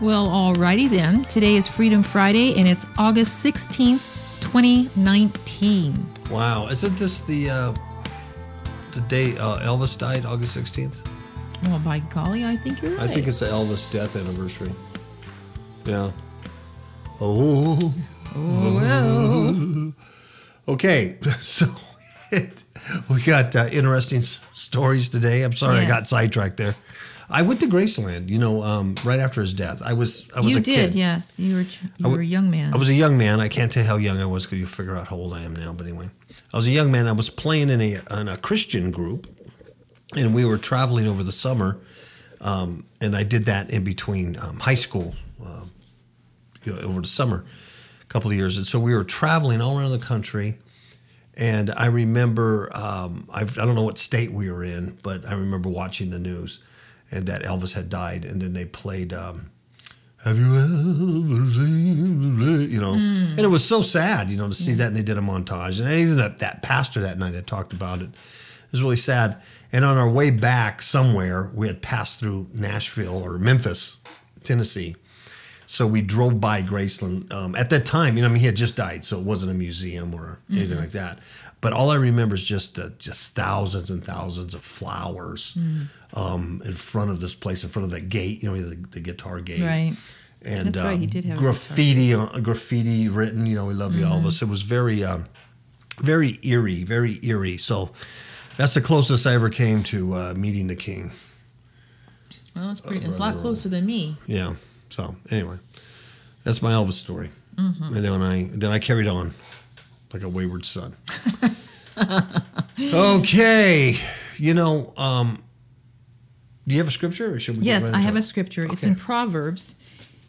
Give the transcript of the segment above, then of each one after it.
Well, alrighty then. Today is Freedom Friday and it's August 16th, 2019. Wow, isn't this the uh, the day uh, Elvis died, August sixteenth? Well, by golly, I think you're right. I think it's the Elvis death anniversary. Yeah. Oh. Oh. well. Okay, so we got uh, interesting s- stories today. I'm sorry I got sidetracked there. I went to Graceland, you know, um, right after his death. I was I was You a did, kid. yes. You were ch- you were a young man. I was a young man. I can't tell you how young I was because you figure out how old I am now. But anyway, I was a young man. I was playing in a in a Christian group, and we were traveling over the summer. Um, and I did that in between um, high school, uh, over the summer, a couple of years. And so we were traveling all around the country. And I remember, um, I've, I don't know what state we were in, but I remember watching the news and that Elvis had died. And then they played, um, Have you ever seen, the- you know? And it was so sad, you know, to see that. And they did a montage. And even that, that pastor that night had talked about it. It was really sad. And on our way back somewhere, we had passed through Nashville or Memphis, Tennessee. So we drove by Graceland. Um, at that time, you know, I mean, he had just died, so it wasn't a museum or anything like that. But all I remember is just uh, just thousands and thousands of flowers um, in front of this place, in front of that gate, you know, the, the guitar gate. Right. And That's right, he um, did have a guitar graffiti, on, graffiti written. You know, we love you, Elvis. It was very, um, very eerie, very eerie. So that's the closest I ever came to uh, meeting the king. well, it's, pretty, it's a lot closer than me. Yeah. So anyway, that's my Elvis story. And then I then I carried on like a wayward son. okay, you know, um, do you have a scripture, or should we? Yes, right I have it? a scripture. It's in Proverbs,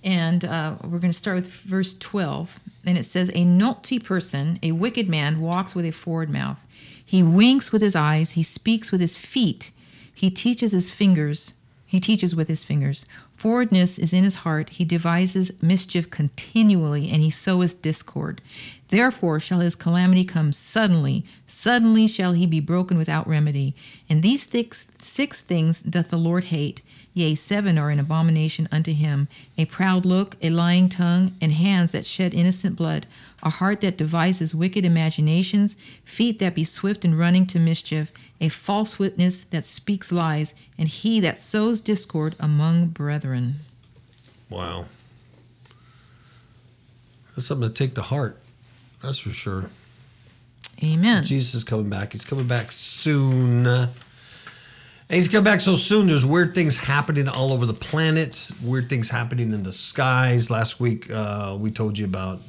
and uh, we're going to start with verse 12. And it says, A naughty person, a wicked man, walks with a forward mouth. He winks with his eyes, he speaks with his feet, he teaches his fingers, he teaches with his fingers. Forwardness is in his heart, he devises mischief continually, and he soweth discord. Therefore shall his calamity come suddenly, suddenly shall he be broken without remedy. And these six, six things doth the Lord hate. Yea, seven are an abomination unto him a proud look, a lying tongue, and hands that shed innocent blood, a heart that devises wicked imaginations, feet that be swift in running to mischief, a false witness that speaks lies, and he that sows discord among brethren. Wow, that's something to take to heart. That's for sure. Amen. Jesus is coming back. He's coming back soon. And he's coming back so soon. There's weird things happening all over the planet, weird things happening in the skies. Last week, uh, we told you about,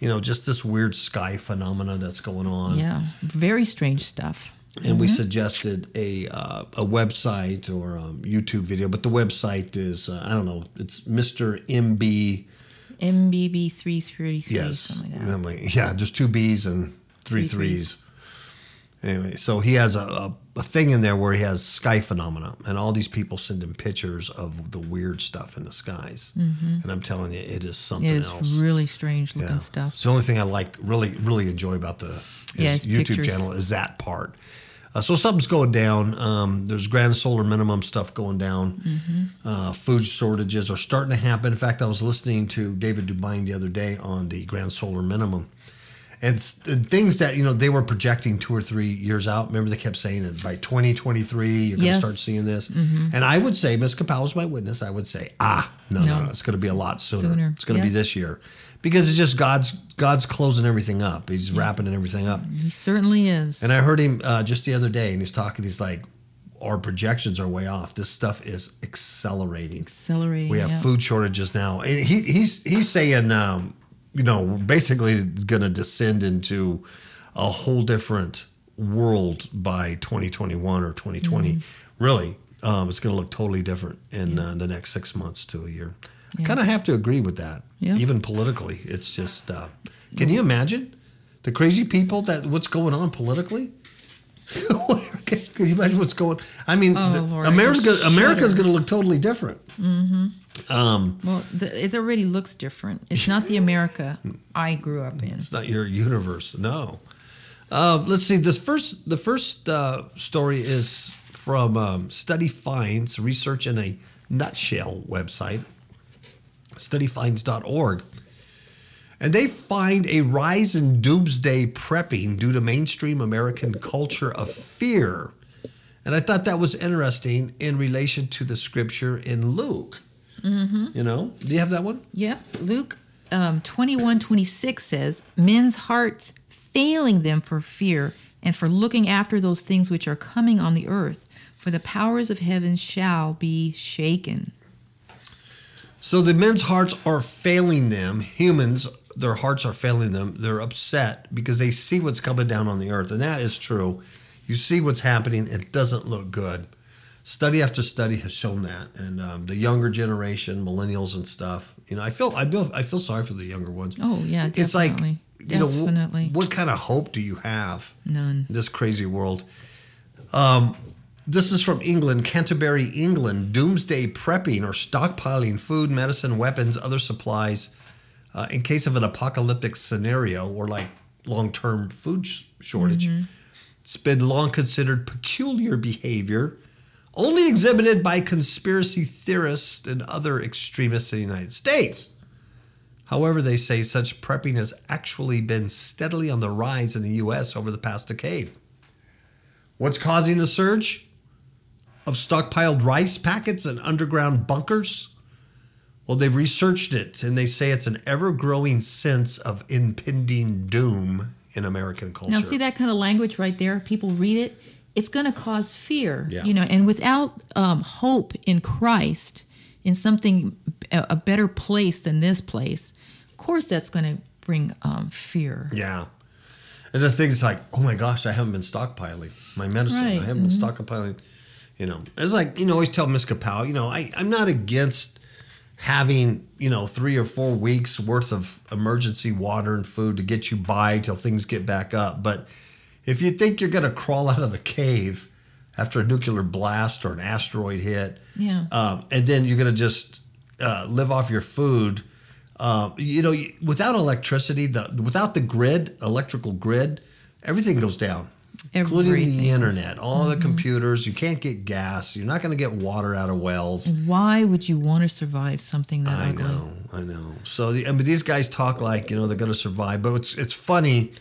you know, just this weird sky phenomena that's going on. Yeah, very strange stuff. And we suggested a uh, a website or a YouTube video, but the website is, uh, I don't know, it's Mr. MB. MBB 333, Yes. something like yeah, just two B's and three Three threes. threes. Anyway, so he has a, a, a thing in there where he has sky phenomena, and all these people send him pictures of the weird stuff in the skies. And I'm telling you, it is something Mm-hmm. It is else. really strange looking Yeah. stuff. It's the only thing I like, really, really enjoy about the his Yeah, YouTube pictures. channel is that part. Uh, so something's going down. Um, there's grand solar minimum stuff going down. Mm-hmm. Uh, food shortages are starting to happen. In fact, I was listening to David DuByne the other day on the grand solar minimum, and, and things that you know they were projecting two or three years out. Remember, they kept saying that by 2023 you're going to Yes. start seeing this. And I would say, Miss Capel is my witness. I would say, ah, no, no, No. it's going to be a lot sooner. Sooner, It's going to be this year because it's just God's God's closing everything up. He's wrapping everything up. He certainly is. And I heard him uh, just the other day, and he's talking. He's like, "Our projections are way off. This stuff is accelerating. Accelerating. We have yeah. food shortages now." And he he's he's saying, um, you know, we're basically going to descend into a whole different world by 2021 or 2020. Mm-hmm. Really, um, it's going to look totally different in uh, the next six months to a year. I Yeah. kind of have to agree with that. Yeah. Even politically, it's just. Uh, can you imagine the crazy people that what's going on politically? can you imagine what's going? I mean, Oh, the- Lord, I America's gonna, America's shudder. going to look totally different. Well, the, it already looks different. It's not the America I grew up in. It's not your universe. No. Uh, let's see. This first, the first uh, story is from um, Study Finds Research in a Nutshell website, studyfinds.org. And they find a rise in doomsday prepping due to mainstream American culture of fear. And I thought that was interesting in relation to the scripture in Luke. You know, do you have that one? Yep. Luke um, 21 26 says, Men's hearts failing them for fear and for looking after those things which are coming on the earth, for the powers of heaven shall be shaken. So the men's hearts are failing them. Humans, their hearts are failing them. They're upset because they see what's coming down on the earth. And that is true. You see what's happening, it doesn't look good. Study after study has shown that. And um, the younger generation, millennials and stuff, you know, I feel I feel I feel sorry for the younger ones. Oh, yeah, It's like definitely. know, wh- Definitely. what kind of hope do you have? None. in this crazy world. Um, this is from England, Canterbury, England. Doomsday prepping or stockpiling food, medicine, weapons, other supplies uh, in case of an apocalyptic scenario or like long term food sh- shortage. It's been long considered peculiar behavior, only exhibited by conspiracy theorists and other extremists in the United States. However, they say such prepping has actually been steadily on the rise in the U.S. over the past decade. What's causing the surge of stockpiled rice packets and underground bunkers? Well, they've researched it and they say it's an ever growing sense of impending doom in American culture. Now, see that kind of language right there? People read it. It's going to cause fear, Yeah. you know. And without um, hope in Christ, in something a, a better place than this place, of course, that's going to bring um, fear. Yeah. And the thing's like, oh my gosh, I haven't been stockpiling my medicine. Right, Mm-hmm. I haven't been stockpiling. You know, it's like, you know, always tell Miss Kapow, you know, I, I'm not against having, you know, three or four weeks worth of emergency water and food to get you by till things get back up. But if you think you're going to crawl out of the cave after a nuclear blast or an asteroid hit, Yeah. um, and then you're going to just uh, live off your food. Uh, you know, without electricity, the without the grid, electrical grid, everything goes down, including the internet, all the computers. You can't get gas. You're not going to get water out of wells. Why would you want to survive something that I ugly? know, I know. So the, I mean, these guys talk like you know they're going to survive, but it's it's funny.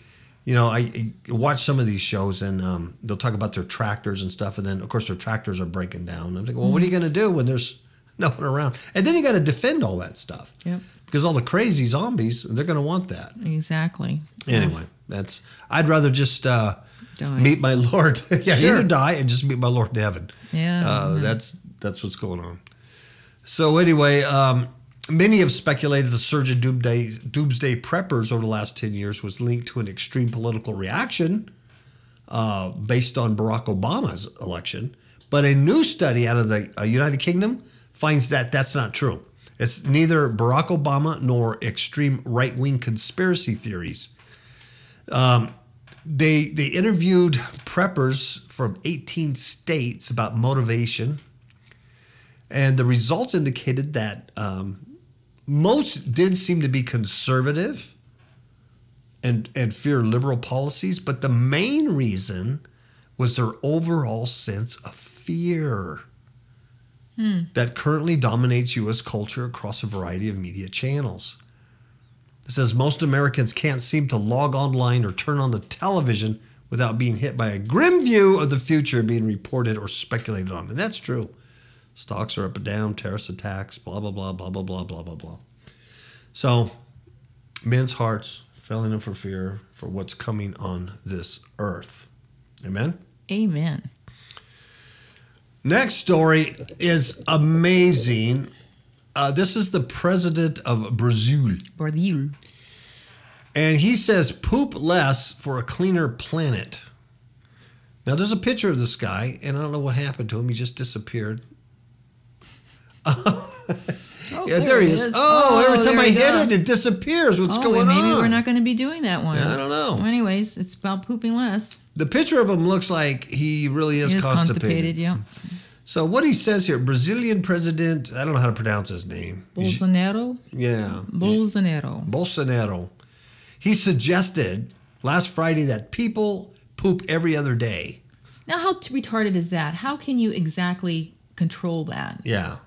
You know, I, I watch some of these shows and um, they'll talk about their tractors and stuff, and then of course their tractors are breaking down. I'm thinking, well, what are you going to do when there's no one around? And then you got to defend all that stuff. Yep. Because all the crazy zombies, they're going to want that. Exactly. Anyway, that's. I'd rather just uh, Die. meet my Lord. yeah, Sure. either die and just meet my Lord in heaven. Yeah, uh, yeah. that's that's what's going on. So anyway, um, many have speculated the surge in doomsday doomsday preppers over the last ten years was linked to an extreme political reaction uh, based on Barack Obama's election. But a new study out of the uh, United Kingdom finds that that's not true. It's neither Barack Obama nor extreme right wing conspiracy theories. Um, they they interviewed preppers from 18 states about motivation, and the results indicated that um, most did seem to be conservative and and fear liberal policies, but the main reason was their overall sense of fear that currently dominates U.S. culture across a variety of media channels. It says most Americans can't seem to log online or turn on the television without being hit by a grim view of the future being reported or speculated on. And that's true. Stocks are up and down, terrorist attacks, blah, blah, blah, blah, blah, blah, blah, blah, blah. So men's hearts failing them for fear for what's coming on this earth. Amen? Amen. Next story is amazing. Uh, this is the president of Brazil. Brazil. And he says, poop less for a cleaner planet. Now, there's a picture of this guy, and I don't know what happened to him. He just disappeared. Oh, yeah, there, he is. Oh, every time I hit it, it disappears. What's oh, going maybe on? we're not going to be doing that one. Yeah, I don't know. Well, anyways, it's about pooping less. the picture of him looks like he really is, He is constipated. constipated. Yeah. So, what he says here Brazilian president, I don't know how to pronounce his name. Bolsonaro. Yeah. Bolsonaro. Bolsonaro. He suggested last Friday that people poop every other day. Now, how retarded is that? How can you exactly control that? Yeah.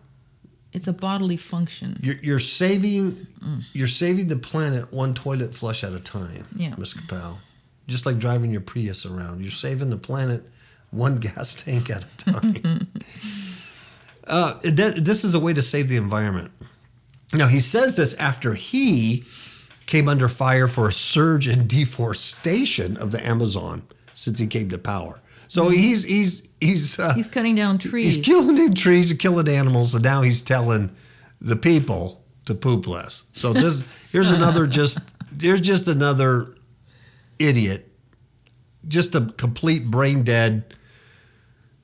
It's a bodily function. You're, you're saving mm. you're saving the planet one toilet flush at a time, Yeah. Ms. Capel. Just like driving your Prius around. You're saving the planet one gas tank at a time. uh, this is a way to save the environment. Now, he says this after he came under fire for a surge in deforestation of the Amazon since he came to power. So he's he's he's uh, He's cutting down trees. He's killing in trees and killing animals, and now he's telling the people to poop less. So this here's another just here's just another idiot, just a complete brain dead,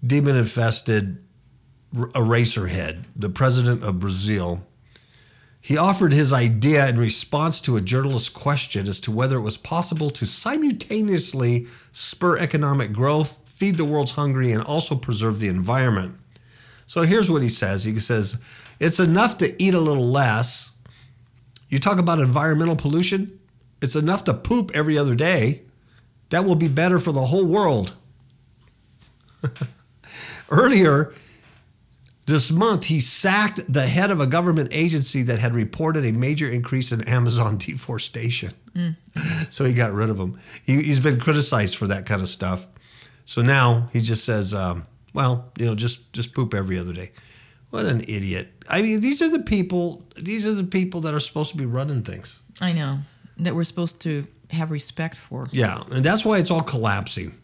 demon infested eraser head, the president of Brazil. He offered his idea in response to a journalist's question as to whether it was possible to simultaneously spur economic growth, feed the world's hungry, and also preserve the environment. So here's what he says He says, It's enough to eat a little less. You talk about environmental pollution, it's enough to poop every other day. That will be better for the whole world. Earlier, this month, he sacked the head of a government agency that had reported a major increase in Amazon deforestation. So he got rid of him. He, he's been criticized for that kind of stuff. So now he just says, um, well, you know, just just poop every other day. What an idiot! I mean, these are the people. These are the people that are supposed to be running things. I know that we're supposed to have respect for. Yeah, and that's why it's all collapsing.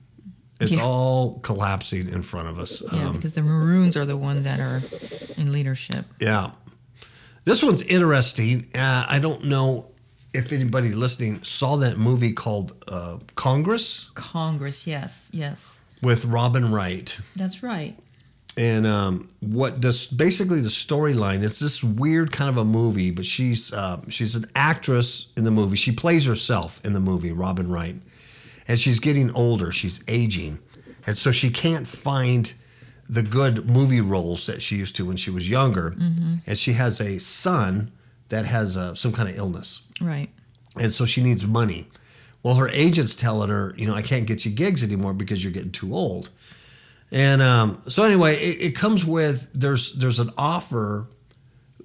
It's Yeah. all collapsing in front of us. Yeah, Um, because the Maroons are the one that are in leadership. Yeah. This one's interesting. Uh, I don't know if anybody listening saw that movie called uh, Congress Congress, yes, yes, with Robin Wright. that's right. And um, what this basically the storyline is this weird kind of a movie, but she's uh, she's an actress in the movie. She plays herself in the movie, Robin Wright, and she's getting older. She's aging, and so she can't find the good movie roles that she used to when she was younger. And she has a son that has uh, some kind of illness Right. and so she needs money. Well, her agent's telling her, you know, I can't get you gigs anymore because you're getting too old. And um, so anyway, it, it comes with there's there's an offer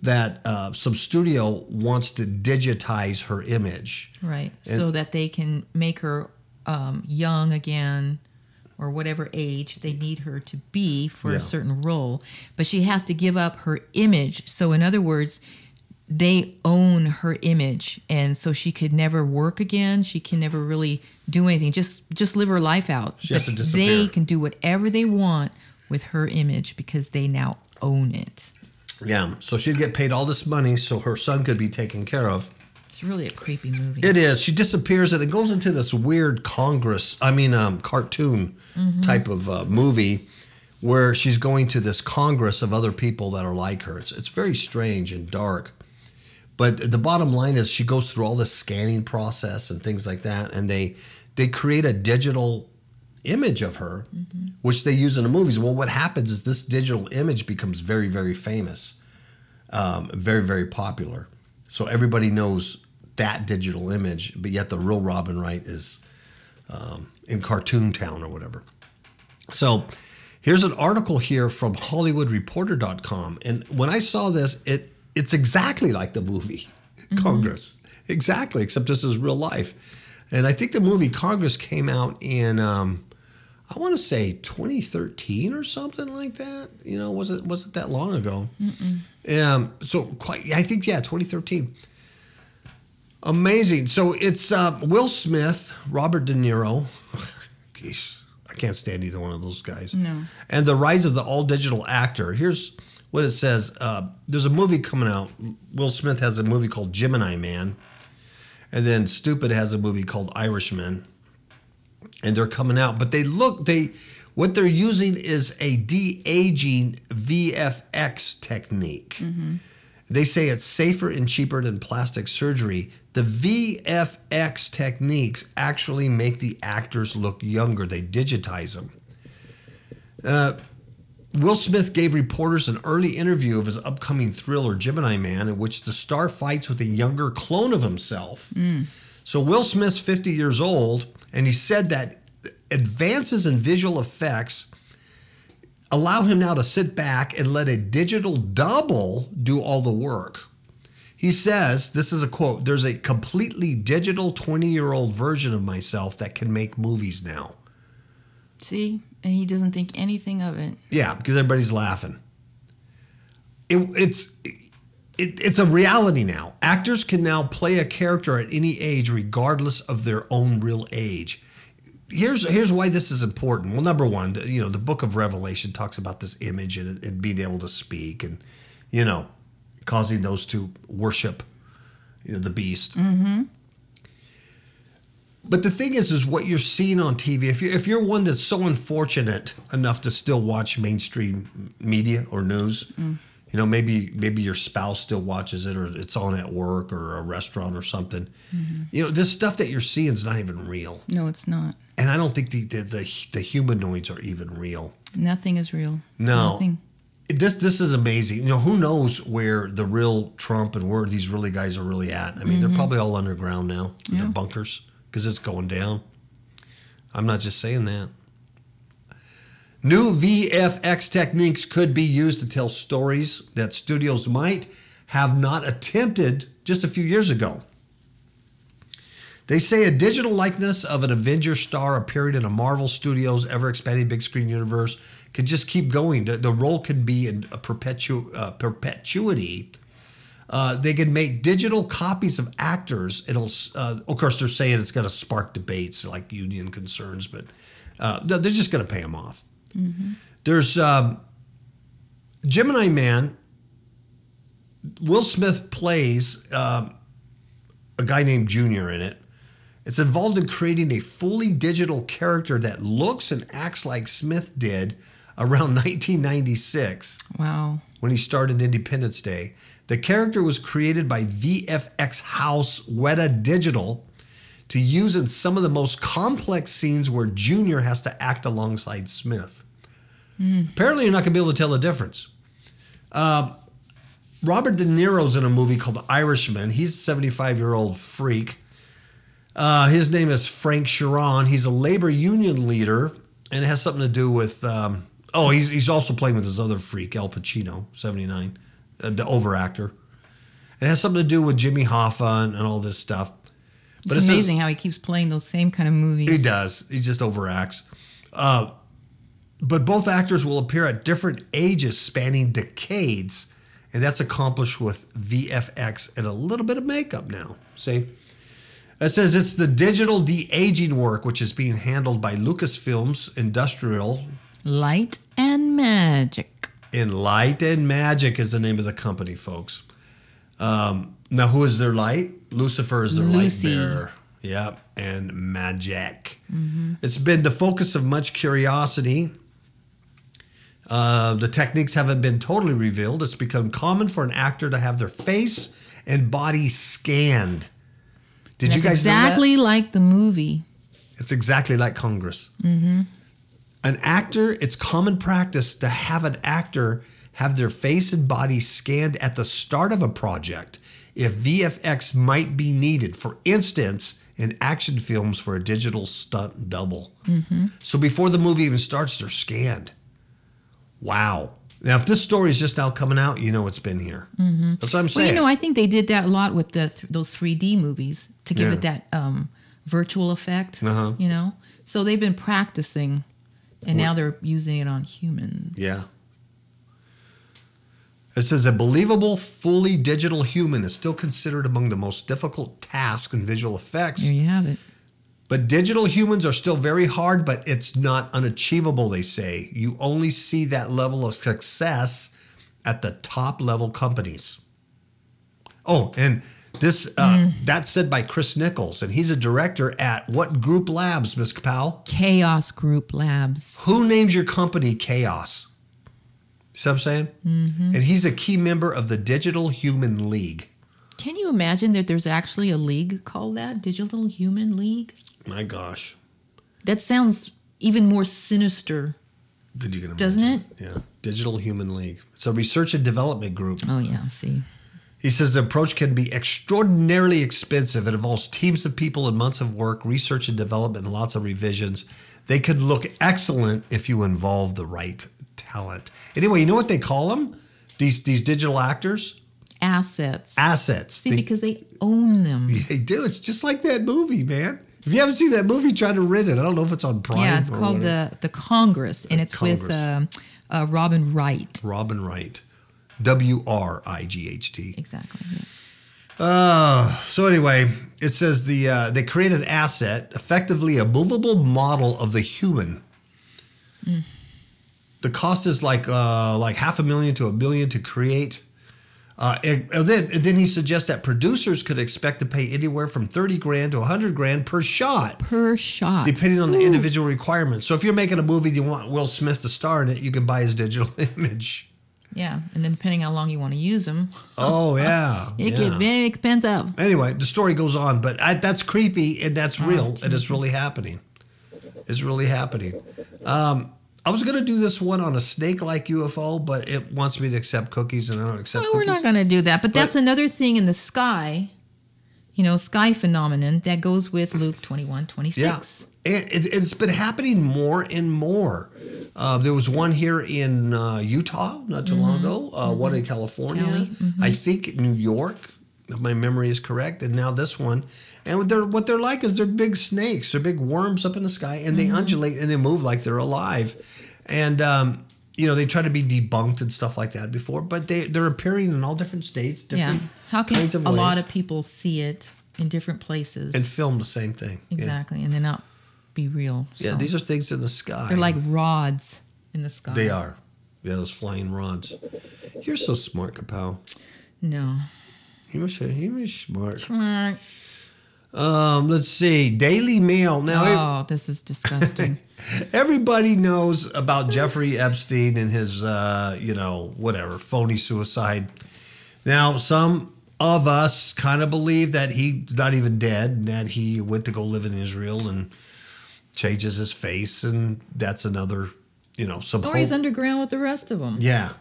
that uh, some studio wants to digitize her image. Right. so that they can make her um, young again or whatever age they need her to be for Yeah. a certain role. But she has to give up her image. So, in other words, they own her image and so she could never work again she can never really do anything just just live her life out She has to disappear. they can do whatever they want with her image because they now own it Yeah, so she'd get paid all this money so her son could be taken care of. It's really a creepy movie It is. She disappears and it goes into this weird Congress, I mean, um, cartoon type of uh, movie where she's going to this Congress of other people that are like her. It's, it's very strange and dark. But the bottom line is she goes through all this scanning process and things like that. And they, they create a digital image of her, which they use in the movies. Well, what happens is this digital image becomes very, very famous um, very very popular. So everybody knows that digital image, but yet the real Robin Wright is um, in Cartoon Town or whatever. So here's an article here from HollywoodReporter.com, and when I saw this, it it's exactly like the movie Congress. exactly. Except this is real life, and I think the movie Congress came out in. Um, I want to say 2013 or something like that. You know, was it was it that long ago? Um, so quite, I think yeah, 2013. Amazing. So it's uh, Will Smith, Robert De Niro. Geez, I can't stand either one of those guys. No. And the rise of the all digital actor. Here's what it says. Uh, there's a movie coming out. Will Smith has a movie called Gemini Man, and then Stupid has a movie called Irishman and they're coming out. But they look they what they're using is a de aging VFX technique. They say it's safer and cheaper than plastic surgery. The VFX techniques actually make the actors look younger. They digitize them. Uh, Will Smith gave reporters an early interview of his upcoming thriller, Gemini Man, in which the star fights with a younger clone of himself. So Will Smith's 50 years old, and he said that advances in visual effects allow him now to sit back and let a digital double do all the work. He says, this is a quote, there's a completely digital 20 year old version of myself that can make movies now. See, and he doesn't think anything of it. Yeah, because everybody's laughing. It, it's it, it's a reality now. Actors can now play a character at any age, regardless of their own real age. Here's here's why this is important. Well, number one, you know, the Book of Revelation talks about this image and, and being able to speak, and you know, causing those to worship, you know, the beast. Mm-hmm. But the thing is, is what you're seeing on TV. If you if you're one that's so unfortunate enough to still watch mainstream media or news, mm. You know, maybe maybe your spouse still watches it, or it's on at work or a restaurant or something. Mm-hmm. You know, this stuff that you're seeing is not even real, No, it's not. and I don't think the the, the, the humanoids are even real. Nothing is real. No. Nothing. This this is amazing. You know, who knows where the real Trump and where these really guys are really at? I mean, they're mm-hmm. probably all underground now in their bunkers because it's going down. I'm not just saying that. New VFX techniques could be used to tell stories that studios might have not attempted just a few years ago. They say a digital likeness of an Avenger star appearing in a Marvel Studios ever expanding big screen universe can just keep going. The, the role can be in perpetu- uh, perpetuity. Uh, they can make digital copies of actors. It'll, uh, of course, they're saying it's going to spark debates like union concerns, but uh, they're just going to pay them off. There's um, Gemini Man. Will Smith plays um, a guy named Junior in it. It's involved in creating a fully digital character that looks and acts like Smith did around 1996 Wow. when he started Independence Day. The character was created by VFX house Weta Digital to use in some of the most complex scenes where Junior has to act alongside Smith. Apparently, you're not going to be able to tell the difference. Uh, Robert De Niro's in a movie called The Irishman. He's a 75 year old freak. Uh, his name is Frank Sheeran. He's a labor union leader, and it has something to do with. Um, oh, he's, he's also playing with his other freak, Al Pacino, 79, uh, the overactor. It has something to do with Jimmy Hoffa and, and all this stuff. But It's it says- amazing how he keeps playing those same kind of movies. he does. He just overacts. Uh, but both actors will appear at different ages spanning decades, and that's accomplished with VFX and a little bit of makeup now. See? It says it's the digital de aging work, which is being handled by Lucasfilms Industrial. Light and magic. In Light and Magic is the name of the company, folks. Um, now, who is their light? Lucifer is their Lucy. light bearer. Yep, and magic. It's been the focus of much curiosity. Uh, the techniques haven't been totally revealed. It's become common for an actor to have their face and body scanned. Did That's you guys know that? exactly like the movie. It's exactly like Congress. An actor, it's common practice to have an actor have their face and body scanned at the start of a project if VFX might be needed. For instance, in action films for a digital stunt double. So before the movie even starts, they're scanned. Wow. Now, if this story is just now coming out, you know it's been here. Mm-hmm. That's what I'm Well, saying. you know, I think they did that a lot with the th- those 3D movies to give Yeah. it that um, virtual effect. Uh-huh. You know, so they've been practicing, and now they're using it on humans. yeah. It says a believable, fully digital human is still considered among the most difficult tasks in visual effects. There you have it. But digital humans are still very hard, but it's not unachievable, they say. You only see that level of success at the top level companies. Oh, and this uh, that's said by Chris Nichols, and he's a director at what group labs, Ms. Kapow? Chaos Group Labs. Who names your company Chaos? See what I'm saying? And he's a key member of the Digital Human League. Can you imagine that there's actually a league called that Digital Human League? My gosh. That sounds even more sinister. Did you get? Doesn't it? Yeah. Digital Human League. It's a research and development group. Oh yeah, see. He says the approach can be extraordinarily expensive. It involves teams of people and months of work, research and development, and lots of revisions. They could look excellent if you involve the right talent. Anyway, you know what they call them? These these digital actors? Assets. Assets. see, They, because they own them. they do. It's just like that movie, man. If you haven't seen that movie, try to rent it. I don't know if it's on Prime. Yeah, it's called whatever. the the Congress, and it's with Congress. um uh, Robin Wright. Robin Wright. W R I G H T. Exactly. yeah. Uh, so anyway, it says the uh, they create an asset, effectively a movable model of the human. The cost is like uh, like half a million to a billion to create. Uh, and, and then and then he suggests that producers could expect to pay anywhere from thirty grand to hundred grand per shot, Per shot. depending on the individual requirements. So if you're making a movie, and you want Will Smith to star in it, you can buy his digital image. Yeah, and then depending how long you want to use them, Oh yeah, it yeah. get very expensive. Anyway, the story goes on, but I, that's creepy and that's Oh, real and it's really happening. It's really happening. Um, I was going to do this one on a snake like UFO, but it wants me to accept cookies and I don't accept cookies. Well, we're not going to do that, but that's another thing in the sky, you know, sky phenomenon that goes with Luke 21, 26. yeah. It, it, it's been happening more and more. Uh, there was one here in uh, Utah not too long ago, uh, one in California, Mm-hmm. I think New York, if my memory is correct, and now this one. And what they're what they're like is they're big snakes, they're big worms up in the sky, and Mm-hmm. they undulate and they move like they're alive. And um, you know they try to be debunked and stuff like that before, but they they're appearing in all different states, different Yeah. How can kinds of a lot of people see it in different places? and film the same thing. Yeah. exactly, and they not be real. Yeah, these are things in the sky. They're like rods in the sky. They are. Yeah, those flying rods. You're so smart, Kapow. No. You must you must smart. Oh, Um, let's see. Daily Mail. Now oh, this is disgusting. everybody knows about Jeffrey Epstein and his uh, you know, whatever, phony suicide. Now, some of us kind of believe that he's not even dead, and that he went to go live in Israel and changes his face, and that's another, you know, some or he's underground with the rest of them. Yeah,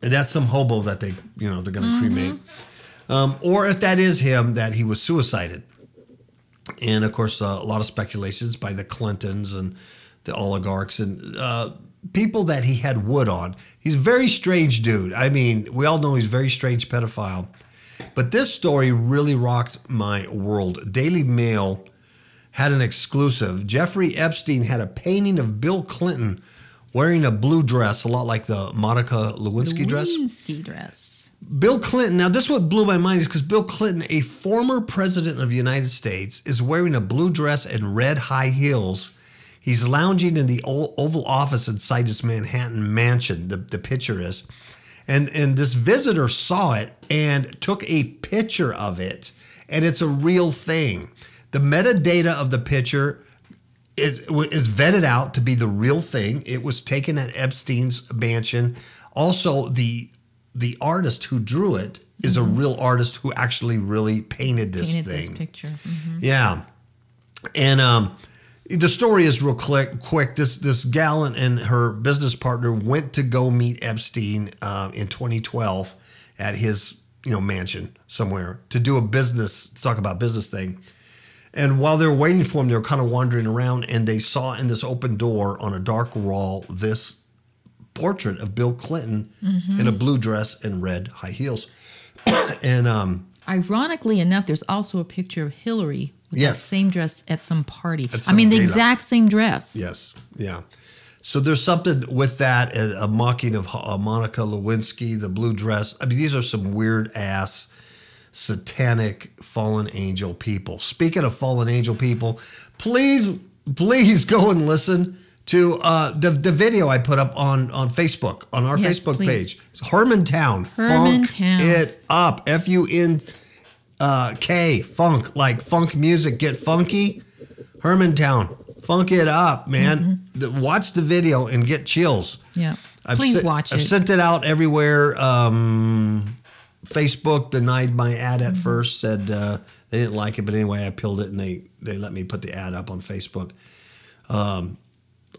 and that's some hobo that they, you know, they're going to cremate. Um, or if that is him, that he was suicided. And of course, uh, a lot of speculations by the Clintons and the oligarchs and uh, people that he had wood on. He's a very strange dude. I mean, we all know he's a very strange pedophile. But this story really rocked my world. Daily Mail had an exclusive. Jeffrey Epstein had a painting of Bill Clinton wearing a blue dress, a lot like the Monica Lewinsky dress. Lewinsky dress. Bill Clinton. Now, this what blew my mind is because Bill Clinton, a former president of the United States, is wearing a blue dress and red high heels. He's lounging in the Oval Office inside his Manhattan mansion. The, the picture is, and and this visitor saw it and took a picture of it, and it's a real thing. The metadata of the picture is is vetted out to be the real thing. It was taken at Epstein's mansion. Also, the the artist who drew it is a real artist who actually really painted this Painted thing. this picture. Mhm. Yeah, and um, the story is real quick. Quick, this this gal and, and her business partner went to go meet Epstein uh, in 2012 at his you know mansion somewhere to do a business to talk about business thing. And while they were waiting for him, they were kind of wandering around, and they saw in this open door on a dark wall this portrait of Bill Clinton Mm-hmm. in a blue dress and red high heels. and um, Ironically enough, there's also a picture of Hillary with Yes. that same dress at some party. At I mean, the exact same dress. yes, yeah. So there's something with that, a, a mocking of uh, Monica Lewinsky, the blue dress. I mean, these are some weird ass, satanic fallen angel people. Speaking of fallen angel people, please, please go and listen to uh, the the video I put up on on Facebook on our Yes, Facebook please. page. Hermantown, funk it up. F U N uh, funk like funk music. Get funky. Hermantown, funk it up, man. The- watch the video and get chills. Yeah. I've Please sent- watch I've it. sent it out everywhere. Um, Facebook denied my ad Mm-hmm. at first, said uh, they didn't like it, but anyway, I appealed it and they they let me put the ad up on Facebook. Um,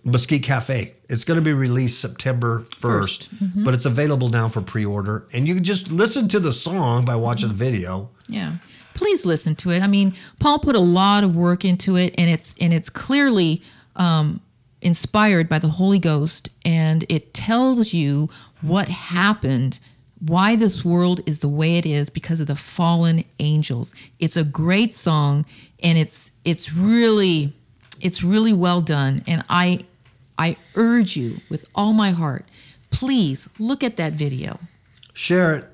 Mesquite Cafe. It's going to be released September 1st, Mm-hmm. but it's available now for pre-order, and you can just listen to the song by watching the video. Yeah. Please listen to it. I mean, Paul put a lot of work into it and it's and it's clearly um, inspired by the Holy Ghost and it tells you what happened, why this world is the way it is because of the fallen angels. It's a great song and it's it's really it's really well done and I I urge you with all my heart, please look at that video. Share it.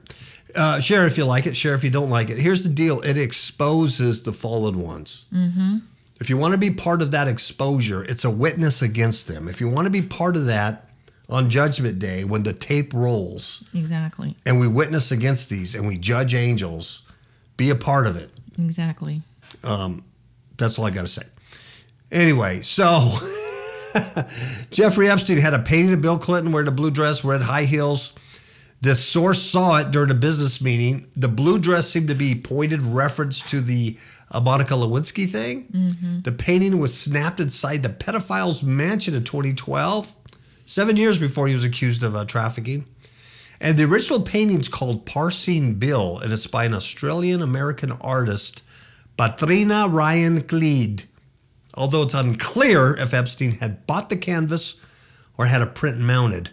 Uh, share if you like it. Share if you don't like it. Here's the deal: it exposes the fallen ones. Mm-hmm. If you want to be part of that exposure, it's a witness against them. If you want to be part of that on Judgment Day, when the tape rolls Exactly. and we witness against these and we judge angels, be a part of it. Exactly. That's all I got to say. Anyway, so Jeffrey Epstein had a painting of Bill Clinton wearing a blue dress, red high heels. This source saw it during a business meeting. The blue dress seemed to be pointed reference to the uh, Monica Lewinsky thing. The painting was snapped inside the pedophile's mansion in 2012, seven years before he was accused of uh, trafficking. And the original painting's called Parsing Bill, and it's by an Australian American artist, Petrina Ryan Kleid. Although it's unclear if Epstein had bought the canvas or had a print mounted.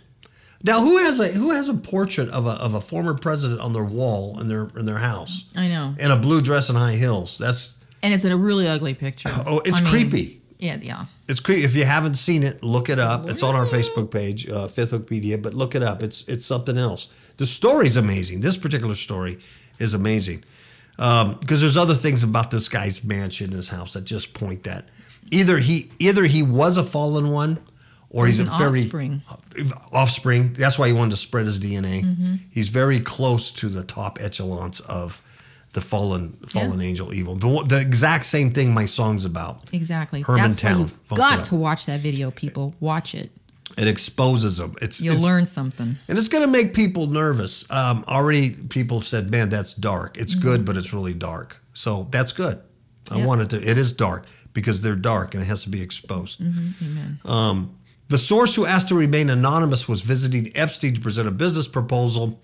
Now, who has a who has a portrait of a, of a former president on their wall in their in their house I know. in a blue dress and high heels? That's And it's a really ugly picture. oh, it's I mean, creepy. Yeah, yeah. It's creepy. If you haven't seen it, look it up. It's on our Facebook page, uh, Fifth Wikipedia. But look it up. It's it's something else. The story's amazing. This particular story is amazing because there's other things about this guy's mansion, his house that just point that either he either he was a fallen one, or he's, He's a very offspring. offspring. That's why he wanted to spread his DNA. Mm-hmm. He's very close to the top echelons of the fallen fallen angel evil. The, the exact same thing my song's about. Exactly. Hermantown. you've Funk it got to watch that video, people. Watch it. It exposes them. It's You'll it's- learn something. and it's going to make people nervous. Um, already, people have said, "Man, that's dark. It's good, but it's really dark." So that's good. I Yeah. want to. It is dark because they're dark, and it has to be exposed. Amen. Um, the source who asked to remain anonymous was visiting Epstein to present a business proposal,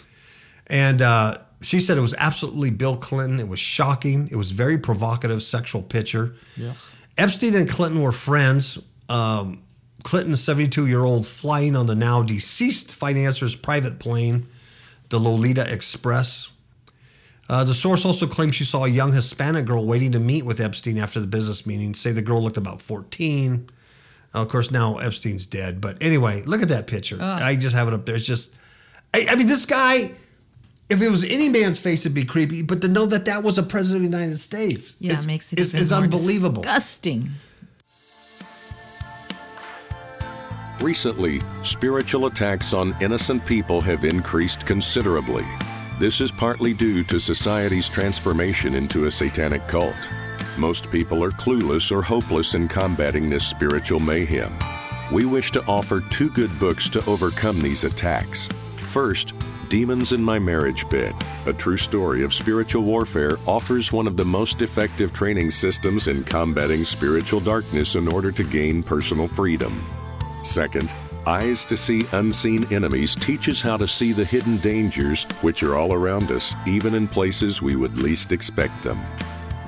and uh, she said it was absolutely Bill Clinton. It was shocking. It was very provocative sexual picture. Yes. Epstein and Clinton were friends. Um, Clinton, 72 year old, flying on the now deceased financier's private plane, the Lolita Express. Uh, the source also claims she saw a young Hispanic girl waiting to meet with Epstein after the business meeting. Say the girl looked about 14. Uh, of course, now Epstein's dead. But anyway, look at that picture. I just have it up there. It's just, I, I mean, this guy, if it was any man's face, it'd be creepy. But to know that that was a president of the United States Yeah, is, makes it is, is unbelievable. Disgusting. Recently, spiritual attacks on innocent people have increased considerably. This is partly due to society's transformation into a satanic cult. Most people are clueless or hopeless in combating this spiritual mayhem. We wish to offer two good books to overcome these attacks. First, Demons in My Marriage Bed, a true story of spiritual warfare, offers one of the most effective training systems in combating spiritual darkness in order to gain personal freedom. Second, Eyes to See Unseen Enemies teaches how to see the hidden dangers which are all around us, even in places we would least expect them.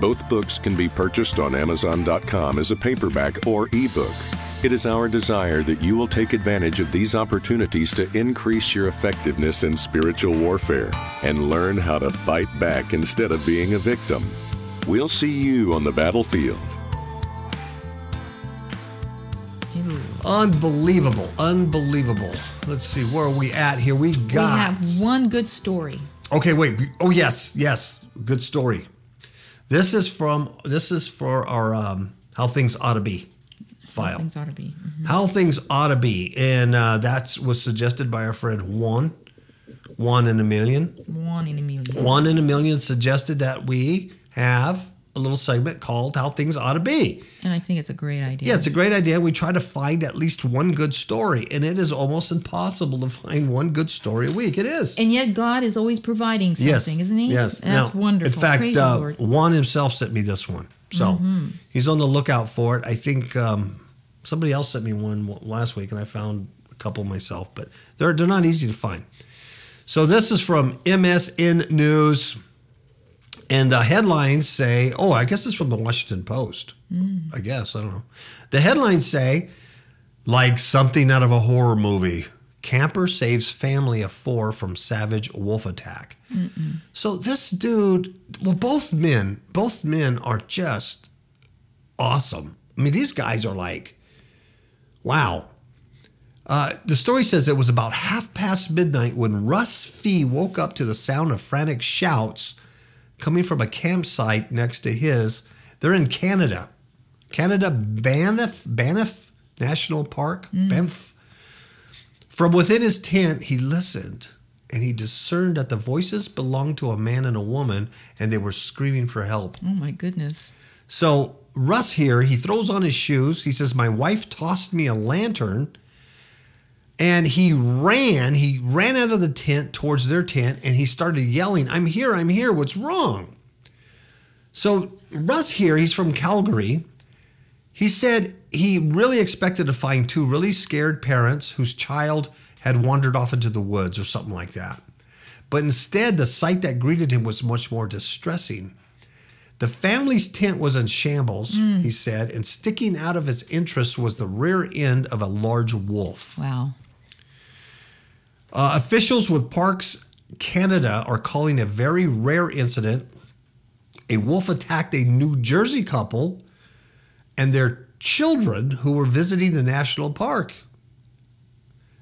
Both books can be purchased on Amazon.com as a paperback or ebook. It is our desire that you will take advantage of these opportunities to increase your effectiveness in spiritual warfare and learn how to fight back instead of being a victim. We'll see you on the battlefield. Unbelievable. Unbelievable. Let's see, where are we at here? We got. We have one good story. Okay, wait. Oh, yes, yes. Good story. This is from, this is for our um, How Things Ought to Be file. How Things ought to be. Mhm. How Things Ought to Be. And uh, that was suggested by our friend Juan. One in a million. One in a million. One in a million suggested that we have a little segment called How Things Ought to Be. And I think it's a great idea. Yeah, it's a great idea. We try to find at least one good story, and it is almost impossible to find one good story a week. It is. and yet God is always providing something, yes, isn't He? Yes, That's Now, wonderful. In fact, uh, Juan himself sent me this one, so Mm-hmm. he's on the lookout for it. I think um, somebody else sent me one last week, and I found a couple myself, but they're they're not easy to find. So this is from MSN News. And the headlines say, oh, I guess it's from the Washington Post. I guess, I don't know. The headlines say, like something out of a horror movie camper saves family of four from savage wolf attack. So this dude, well, both men, both men are just awesome. I mean, these guys are like, wow. Uh, the story says it was about half past midnight when Russ Fee woke up to the sound of frantic shouts coming from a campsite next to his. They're in Canada, Canada Banff, Banff National Park, mm. Banff. From within his tent, he listened and he discerned that the voices belonged to a man and a woman and they were screaming for help. oh my goodness. So Russ here, he throws on his shoes. He says, My wife tossed me a lantern. And he ran, he ran out of the tent towards their tent and he started yelling, I'm here, I'm here, what's wrong? So Russ here, he's from Calgary. He said he really expected to find two really scared parents whose child had wandered off into the woods or something like that. But instead, the sight that greeted him was much more distressing. The family's tent was in shambles, hmm. he said, and sticking out of its entrance was the rear end of a large wolf. Wow. Uh, officials with Parks Canada are calling a very rare incident. A wolf attacked a New Jersey couple and their children who were visiting the national park.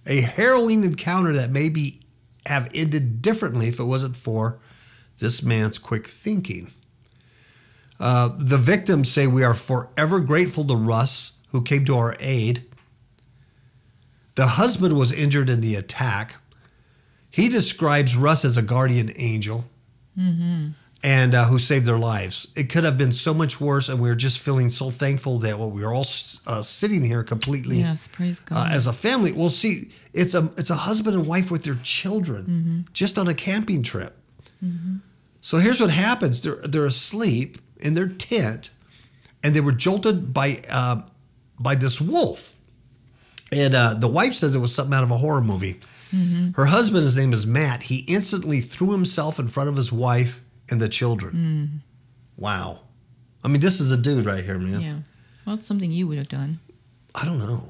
A harrowing encounter that maybe have ended differently if it wasn't for this man's quick thinking. Uh, the victims say we are forever grateful to Russ, who came to our aid. The husband was injured in the attack. He describes Russ as a guardian angel and uh, who saved their lives. It could have been so much worse, and we are just feeling so thankful that well, we are all uh, sitting here completely Yes, praise uh, as a family. Well, see, it's a it's a husband and wife with their children just on a camping trip. So here's what happens: they're they're asleep in their tent, and they were jolted by uh, by this wolf. And uh, the wife says it was something out of a horror movie. Her husband, his name is Matt. He instantly threw himself in front of his wife and the children. Wow. I mean, this is a dude right here, man. yeah. Well, it's something you would have done. I don't know.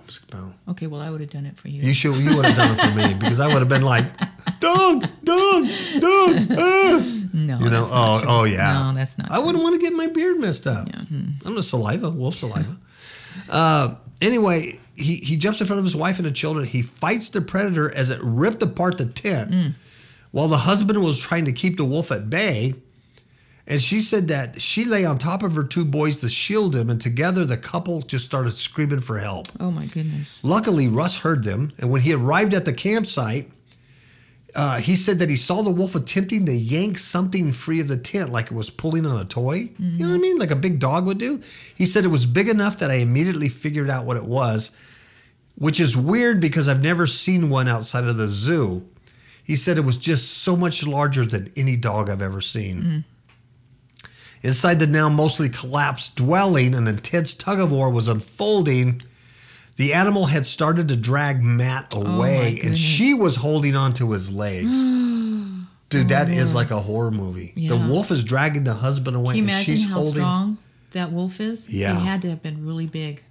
Okay, well, I would have done it for you. You should. You would have done it for me because I would have been like, Doug, Doug, Doug. ah." no, You know? Oh, true. oh yeah. No, that's not. I true. wouldn't want to get my beard messed up. Yeah. hmm. I'm a saliva, wolf saliva. uh, anyway, he, he jumps in front of his wife and the children. He fights the predator as it ripped apart the tent while the husband was trying to keep the wolf at bay. And she said that she lay on top of her two boys to shield him, and together the couple just started screaming for help. Oh my goodness. Luckily, Russ heard them, and when he arrived at the campsite, uh, he said that he saw the wolf attempting to yank something free of the tent like it was pulling on a toy. You know what I mean? Like a big dog would do. He said it was big enough that I immediately figured out what it was, which is weird because I've never seen one outside of the zoo. He said it was just so much larger than any dog I've ever seen. Inside the now mostly collapsed dwelling, an intense tug of war was unfolding. The animal had started to drag Matt oh away, and Oh goodness. she was holding onto his legs. Dude, that is oh. like a horror movie. The wolf is dragging the husband away, Can you and imagine she's how holding. strong that wolf is? Yeah. He had to have been really big.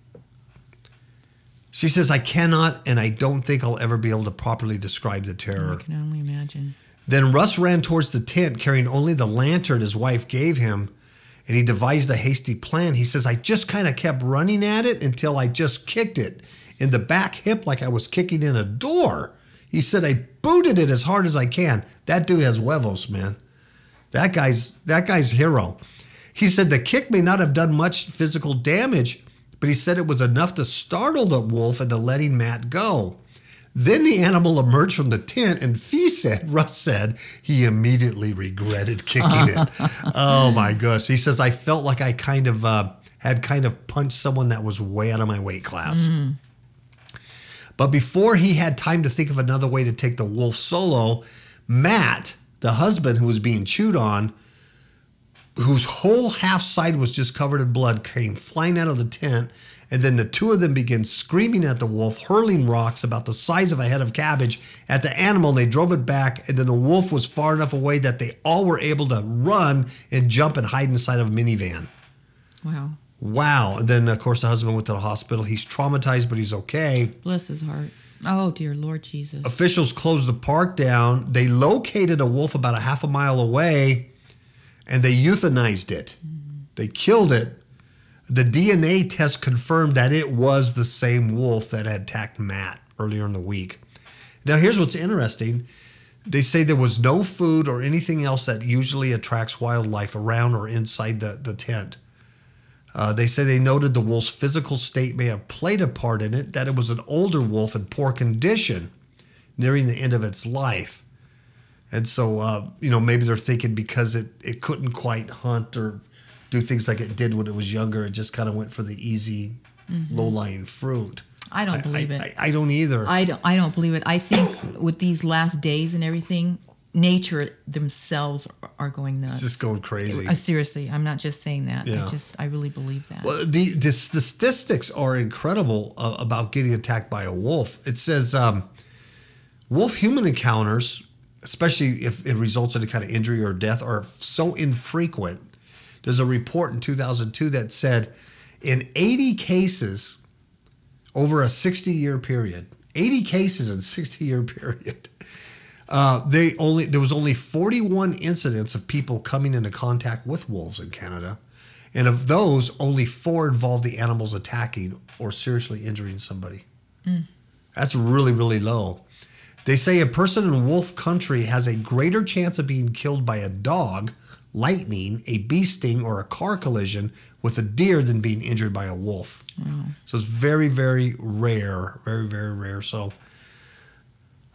She says, I cannot and I don't think I'll ever be able to properly describe the terror. I can only imagine. Then Russ ran towards the tent carrying only the lantern his wife gave him, and he devised a hasty plan. He says, I just kind of kept running at it until I just kicked it in the back hip like I was kicking in a door. He said, I booted it as hard as I can. That dude has huevos, man. That guy's that guy's hero. He said the kick may not have done much physical damage, but he said it was enough to startle the wolf into letting Matt go. Then the animal emerged from the tent, and Fee said, Russ said, he immediately regretted kicking it. oh my gosh. He says, I felt like I kind of uh, had kind of punched someone that was way out of my weight class. But before he had time to think of another way to take the wolf solo, Matt, the husband who was being chewed on, whose whole half side was just covered in blood, came flying out of the tent. And then the two of them began screaming at the wolf, hurling rocks about the size of a head of cabbage at the animal. And they drove it back. And then the wolf was far enough away that they all were able to run and jump and hide inside of a minivan. Wow. Wow. And then, of course, the husband went to the hospital. He's traumatized, but he's okay. Bless his heart. Oh, dear Lord Jesus. Officials closed the park down. They located a wolf about a half a mile away and they euthanized it. They killed it. The DNA test confirmed that it was the same wolf that had attacked Matt earlier in the week. Now, here's what's interesting. They say there was no food or anything else that usually attracts wildlife around or inside the, the tent. Uh, they say they noted the wolf's physical state may have played a part in it, that it was an older wolf in poor condition nearing the end of its life. And so, uh, you know, maybe they're thinking because it, it couldn't quite hunt or do things like it did when it was younger, it just kind of went for the easy, low lying fruit. I don't believe I, it. I, I don't either. I don't. I don't believe it. I think with these last days and everything, nature themselves are- going nuts. it's just going crazy. Uh, seriously, I'm not just saying that. Yeah. I just, I really believe that. Well, the, the statistics are incredible uh, about getting attacked by a wolf. It says um, wolf human encounters, especially if it results in a kind of injury or death, are so infrequent. There's a report in 2002 that said in 80 cases over a 60 year period, 80 cases in 60 year period. Uh, they only there was only 41 incidents of people coming into contact with wolves in Canada, and of those, only four involved the animals attacking or seriously injuring somebody. That's really really low. They say a person in wolf country has a greater chance of being killed by a dog, lightning, a bee sting, or a car collision with a deer than being injured by a wolf. So it's very very rare, very very rare. So,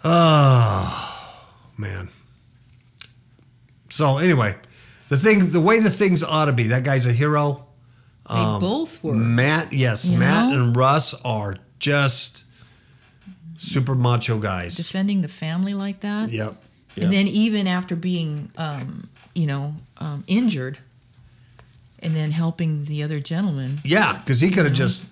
oh, man. So anyway, the thing, the way the things ought to be. That guy's a hero. they um, both were. Matt, yes, You Matt know? and Russ are just super macho guys. defending the family like that. Yep. yep. And then even after being, um, you know, um, injured, and then helping the other gentleman. yeah, because he could have just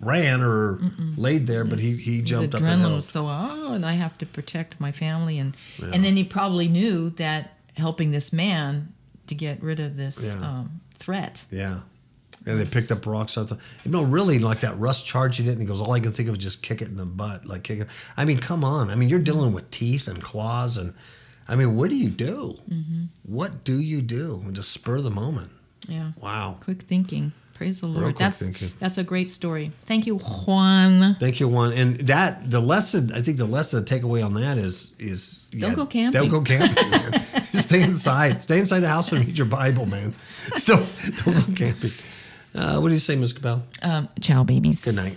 ran or laid there, but he he His jumped up and adrenaline helped. was so oh, and I have to protect my family, and and then he probably knew that helping this man to get rid of this Yeah. um, threat. Yeah. And they picked up rocks. You know, really, like that Russ charging it, and he goes, "All I can think of is just kick it in the butt, like kick it." I mean, come on. I mean, you're dealing with teeth and claws, and I mean, what do you do? Mm-hmm. What do you do? Just spur the moment. Yeah. Wow. Quick thinking. Praise the Lord. quick that's thinking. that's a great story. Thank you, Juan. Thank you, Juan. And that the lesson, I think the lesson to take away on that is is Don't go camping. Don't go camping. Just stay inside. Stay inside the house and read your Bible, man. So don't go camping. Uh, what do you say, Ms. Cabell? Um, ciao, babies. Good night.